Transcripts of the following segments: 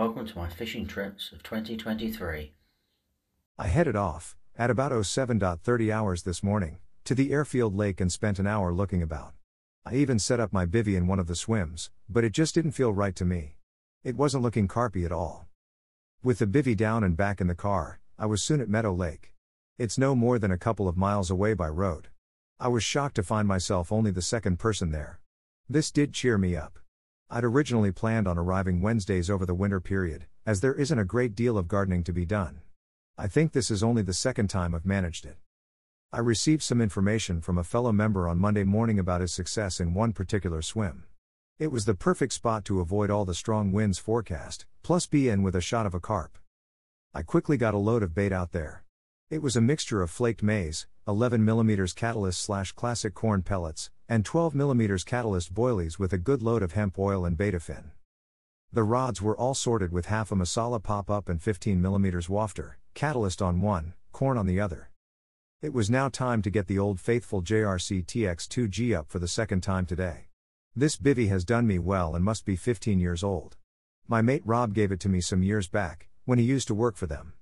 Welcome to my fishing trips of 2023. I headed off, at about 07.30 hours this morning, to the airfield lake and spent an hour looking about. I even set up my bivvy in one of the swims, but it just didn't feel right to me. It wasn't looking carpy at all. With the bivvy down and back in the car, I was soon at Meadow Lake. It's no more than a couple of miles away by road. I was shocked to find myself only the second person there. This did cheer me up. I'd originally planned on arriving Wednesdays over the winter period, as there isn't a great deal of gardening to be done. I think this is only the second time I've managed it. I received some information from a fellow member on Monday morning about his success in one particular swim. It was the perfect spot to avoid all the strong winds forecast, plus be in with a shot of a carp. I quickly got a load of bait out there. It was a mixture of flaked maize, 11mm catalyst slash classic corn pellets, and 12mm catalyst boilies with a good load of hemp oil and betafin. The rods were all sorted with half a masala pop up and 15mm wafter, catalyst on one, corn on the other. It was now time to get the old faithful JRC TX2G up for the second time today. This bivvy has done me well and must be 15 years old. My mate Rob gave it to me some years back, when he used to work for them.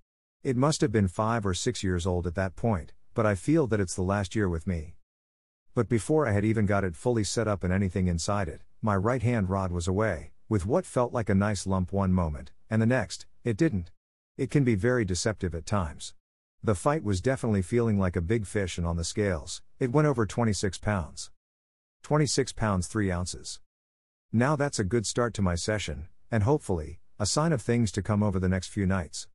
It must have been 5 or 6 years old at that point, but I feel that it's the last year with me. But before I had even got it fully set up and anything inside it, my right hand rod was away, with what felt like a nice lump one moment, and the next, it didn't. It can be very deceptive at times. The fight was definitely feeling like a big fish, and on the scales, it went over 26 pounds. 26 pounds 3 ounces. Now that's a good start to my session, and hopefully, a sign of things to come over the next few nights.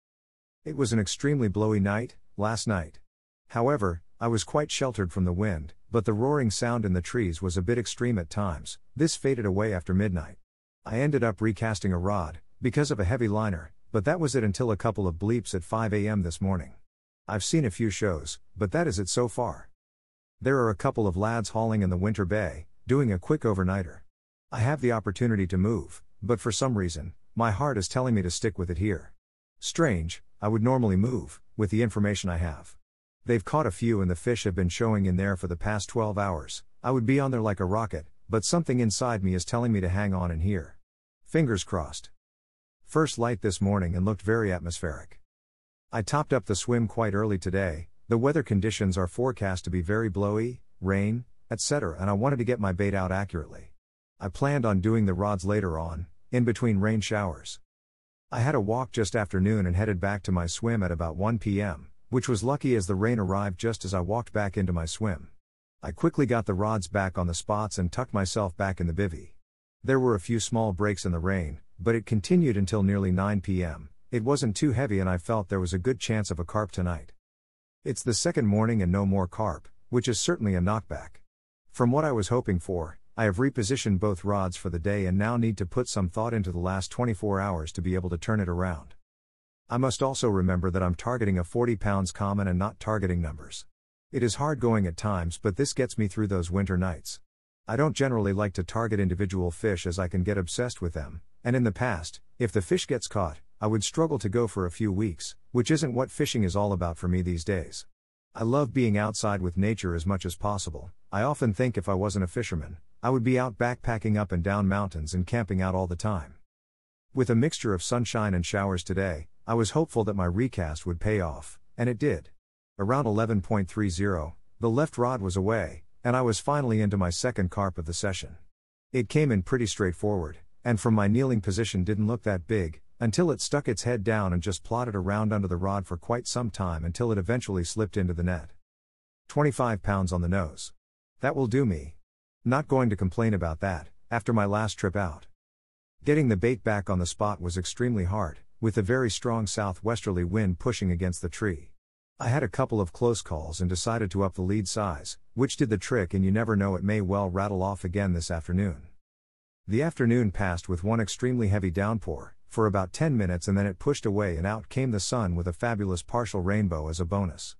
It was an extremely blowy night, last night. However, I was quite sheltered from the wind, but the roaring sound in the trees was a bit extreme at times. This faded away after midnight. I ended up recasting a rod, because of a heavy liner, but that was it until a couple of bleeps at 5 am this morning. I've seen a few shows, but that is it so far. There are a couple of lads hauling in the winter bay, doing a quick overnighter. I have the opportunity to move, but for some reason, my heart is telling me to stick with it here. Strange, I would normally move, with the information I have. They've caught a few and the fish have been showing in there for the past 12 hours. I would be on there like a rocket, but something inside me is telling me to hang on in here. Fingers crossed. First light this morning and looked very atmospheric. I topped up the swim quite early today. The weather conditions are forecast to be very blowy, rain, etc., and I wanted to get my bait out accurately. I planned on doing the rods later on, in between rain showers. I had a walk just after noon and headed back to my swim at about 1 p.m., which was lucky as the rain arrived just as I walked back into my swim. I quickly got the rods back on the spots and tucked myself back in the bivvy. There were a few small breaks in the rain, but it continued until nearly 9 p.m., it wasn't too heavy and I felt there was a good chance of a carp tonight. It's the second morning and no more carp, which is certainly a knockback. From what I was hoping for, I have repositioned both rods for the day and now need to put some thought into the last 24 hours to be able to turn it around. I must also remember that I'm targeting a 40 pounds common and not targeting numbers. It is hard going at times, but this gets me through those winter nights. I don't generally like to target individual fish as I can get obsessed with them, and in the past, if the fish gets caught, I would struggle to go for a few weeks, which isn't what fishing is all about for me these days. I love being outside with nature as much as possible. I often think if I wasn't a fisherman, I would be out backpacking up and down mountains and camping out all the time. With a mixture of sunshine and showers today, I was hopeful that my recast would pay off, and it did. Around 11.30, the left rod was away, and I was finally into my second carp of the session. It came in pretty straightforward, and from my kneeling position didn't look that big, until it stuck its head down and just plodded around under the rod for quite some time until it eventually slipped into the net. 25 pounds on the nose. That will do me. Not going to complain about that, after my last trip out. Getting the bait back on the spot was extremely hard, with a very strong southwesterly wind pushing against the tree. I had a couple of close calls and decided to up the lead size, which did the trick, and you never know, it may well rattle off again this afternoon. The afternoon passed with one extremely heavy downpour, for about 10 minutes and then it pushed away and out came the sun with a fabulous partial rainbow as a bonus.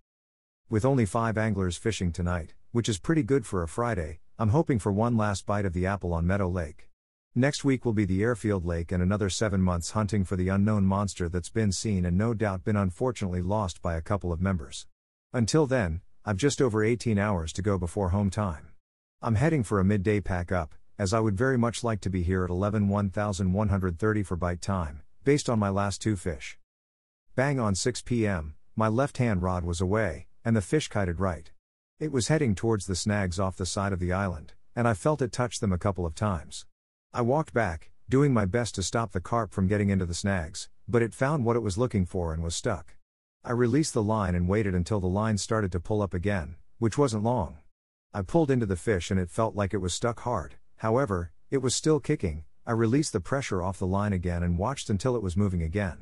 With only five anglers fishing tonight, which is pretty good for a Friday, I'm hoping for one last bite of the apple on Meadow Lake. Next week will be the Airfield Lake and another seven months hunting for the unknown monster that's been seen and no doubt been unfortunately lost by a couple of members. Until then, I've just over 18 hours to go before home time. I'm heading for a midday pack up, as I would very much like to be here at 11 1130 for bite time, based on my last two fish. Bang on 6 p.m., my left hand rod was away, and the fish kited right. It was heading towards the snags off the side of the island, and I felt it touch them a couple of times. I walked back, doing my best to stop the carp from getting into the snags, but it found what it was looking for and was stuck. I released the line and waited until the line started to pull up again, which wasn't long. I pulled into the fish and it felt like it was stuck hard, however, it was still kicking. I released the pressure off the line again and watched until it was moving again.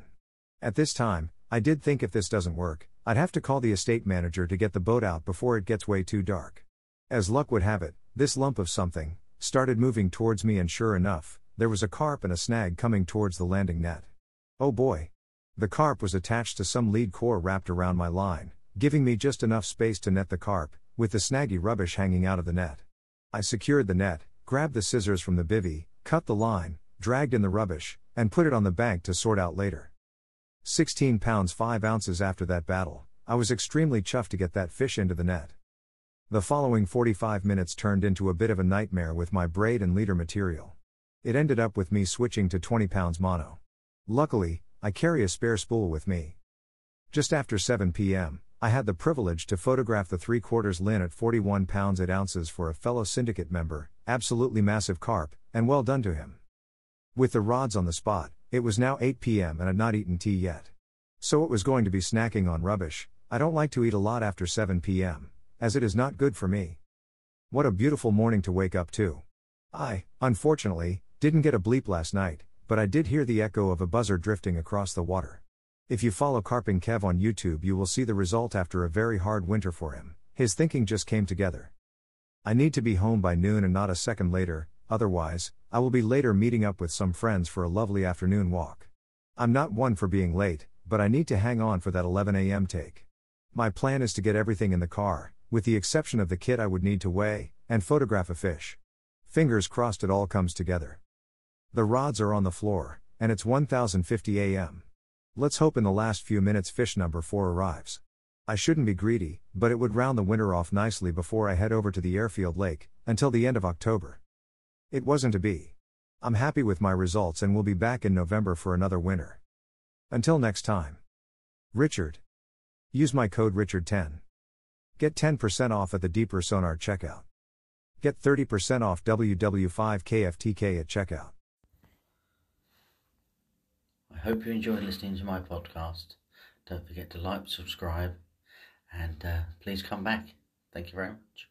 At this time, I did think if this doesn't work, I'd have to call the estate manager to get the boat out before it gets way too dark. As luck would have it, this lump of something started moving towards me, and sure enough, there was a carp and a snag coming towards the landing net. Oh boy! The carp was attached to some lead core wrapped around my line, giving me just enough space to net the carp, with the snaggy rubbish hanging out of the net. I secured the net, grabbed the scissors from the bivvy, cut the line, dragged in the rubbish, and put it on the bank to sort out later. 16 pounds 5 ounces after that battle, I was extremely chuffed to get that fish into the net. The following 45 minutes turned into a bit of a nightmare with my braid and leader material. It ended up with me switching to 20 pounds mono. Luckily, I carry a spare spool with me. Just after 7 p.m., I had the privilege to photograph the 3 quarters Lin at 41 pounds 8 ounces for a fellow syndicate member, absolutely massive carp, and well done to him. With the rods on the spot, it was now 8 p.m. and I'd not eaten tea yet. So it was going to be snacking on rubbish. I don't like to eat a lot after 7 p.m., as it is not good for me. What a beautiful morning to wake up to. I, unfortunately, didn't get a bleep last night, but I did hear the echo of a buzzer drifting across the water. If you follow Carping Kev on YouTube, you will see the result after a very hard winter for him. His thinking just came together. I need to be home by noon and not a second later, otherwise, I will be later meeting up with some friends for a lovely afternoon walk. I'm not one for being late, but I need to hang on for that 11 a.m. take. My plan is to get everything in the car, with the exception of the kit I would need to weigh, and photograph a fish. Fingers crossed it all comes together. The rods are on the floor, and it's 1050 a.m. Let's hope in the last few minutes fish number 4 arrives. I shouldn't be greedy, but it would round the winter off nicely before I head over to the airfield lake, until the end of October. It wasn't to be. I'm happy with my results and will be back in November for another winter. Until next time. Richard. Use my code Richard10. Get 10% off at the Deeper Sonar checkout. Get 30% off WW5KFTK at checkout. I hope you enjoyed listening to my podcast. Don't forget to like, subscribe, and uh, please come back. Thank you very much.